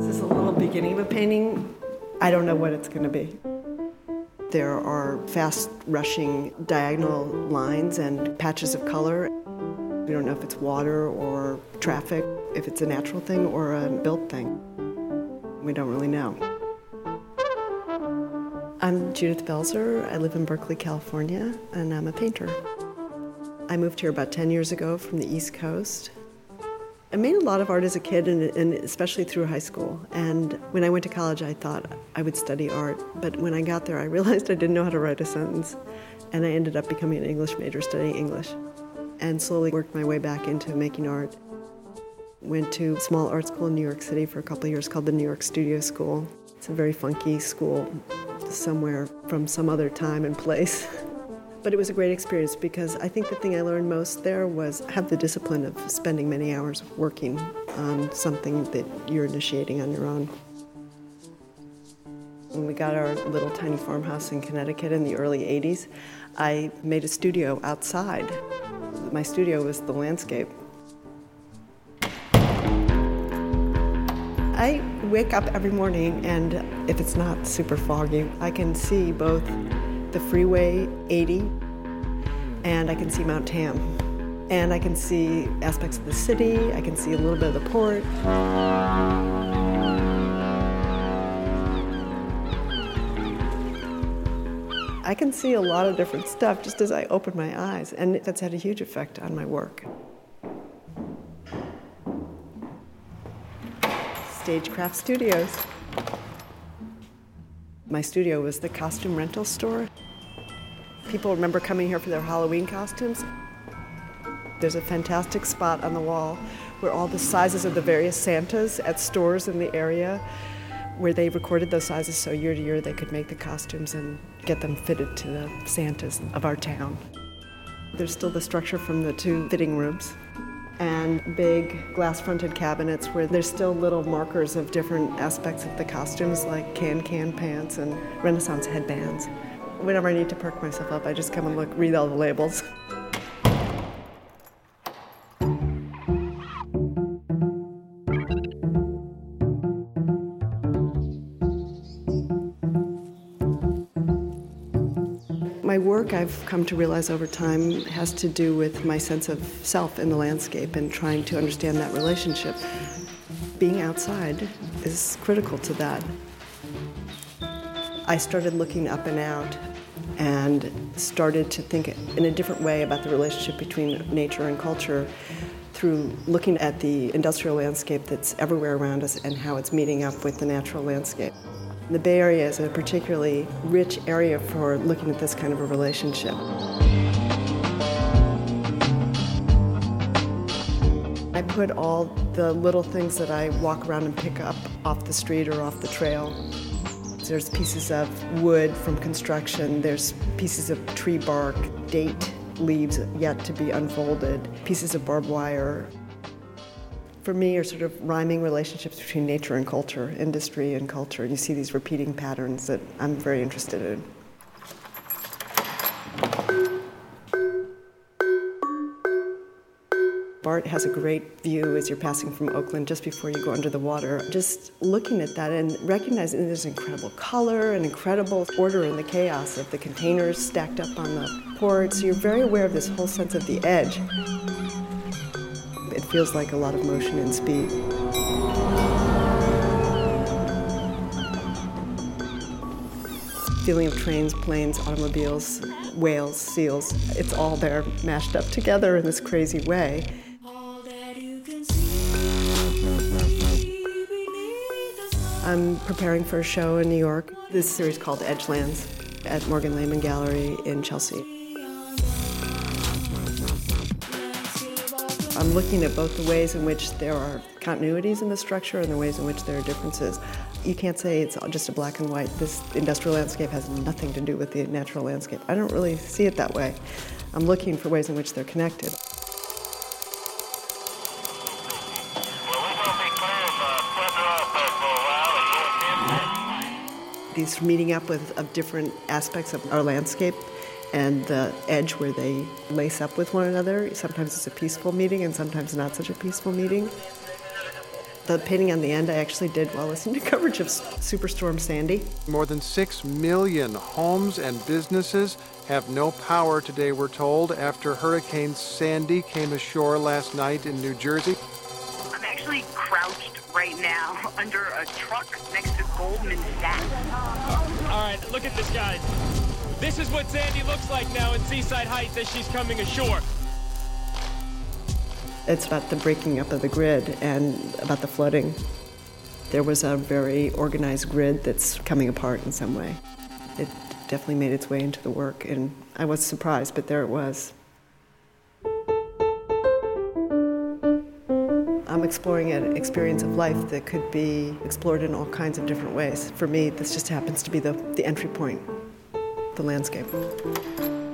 This is a little beginning of a painting. I don't know what it's going to be. There are fast rushing diagonal lines and patches of color. We don't know if it's water or traffic, if it's a natural thing or a built thing. We don't really know. I'm Judith Belzer. I live in Berkeley, California, and I'm a painter. I moved here about 10 years ago from the East Coast. I made a lot of art as a kid, and, and, especially through high school. And when I went to college, I thought I would study art. But when I got there, I realized I didn't know how to write a sentence. And I ended up becoming an English major, studying English. And slowly worked my way back into making art. Went to a small art school in New York City for a couple of years called the New York Studio School. It's a very funky school, somewhere from some other time and place. But it was a great experience because I think the thing I learned most there was have the discipline of spending many hours working on something that you're initiating on your own. When we got our little tiny farmhouse in Connecticut in the early 80s, I made a studio outside. My studio was the landscape. I wake up every morning, and if it's not super foggy, I can see both the Freeway 80 and I can see Mount Tam. And I can see aspects of the city, I can see a little bit of the port. I can see a lot of different stuff just as I open my eyes, and that's had a huge effect on my work. Stagecraft Studios. My studio was the costume rental store. People remember coming here for their Halloween costumes. There's a fantastic spot on the wall where all the sizes of the various Santas at stores in the area, where they recorded those sizes so year to year they could make the costumes and get them fitted to the Santas of our town. There's still the structure from the two fitting rooms and big glass fronted cabinets where there's still little markers of different aspects of the costumes, like can can pants and Renaissance headbands. Whenever I need to perk myself up, I just come and look, read all the labels. My work, I've come to realize over time, has to do with my sense of self in the landscape and trying to understand that relationship. Being outside is critical to that. I started looking up and out and started to think in a different way about the relationship between nature and culture through looking at the industrial landscape that's everywhere around us and how it's meeting up with the natural landscape. The Bay Area is a particularly rich area for looking at this kind of a relationship. I put all the little things that I walk around and pick up off the street or off the trail. There's pieces of wood from construction, there's pieces of tree bark, date leaves yet to be unfolded, pieces of barbed wire, for me are sort of rhyming relationships between nature and culture, industry and culture. And you see these repeating patterns that I'm very interested in. Bart has a great view as you're passing from Oakland just before you go under the water. Just looking at that and recognizing there's incredible color and incredible order in the chaos of the containers stacked up on the port. So you're very aware of this whole sense of the edge feels like a lot of motion and speed. Feeling of trains, planes, automobiles, whales, seals, it's all there mashed up together in this crazy way. I'm preparing for a show in New York, this series called Edgelands at Morgan Lehman Gallery in Chelsea. I'm looking at both the ways in which there are continuities in the structure and the ways in which there are differences. You can't say it's just a black and white. This industrial landscape has nothing to do with the natural landscape. I don't really see it that way. I'm looking for ways in which they're connected. These meeting up with different aspects of our landscape and the edge where they lace up with one another. Sometimes it's a peaceful meeting and sometimes not such a peaceful meeting. The painting on the end I actually did while listening to coverage of Superstorm Sandy. More than 6 million homes and businesses have no power today, we're told, after Hurricane Sandy came ashore last night in New Jersey. I'm actually crouched right now under a truck next to Goldman Sachs. All right, look at this, guys. This is what Sandy looks like now in Seaside Heights as she's coming ashore. It's about the breaking up of the grid and about the flooding. There was a very organized grid that's coming apart in some way. It definitely made its way into the work, and I was surprised, but there it was. I'm exploring an experience of life that could be explored in all kinds of different ways. For me, this just happens to be the, the entry point, the landscape.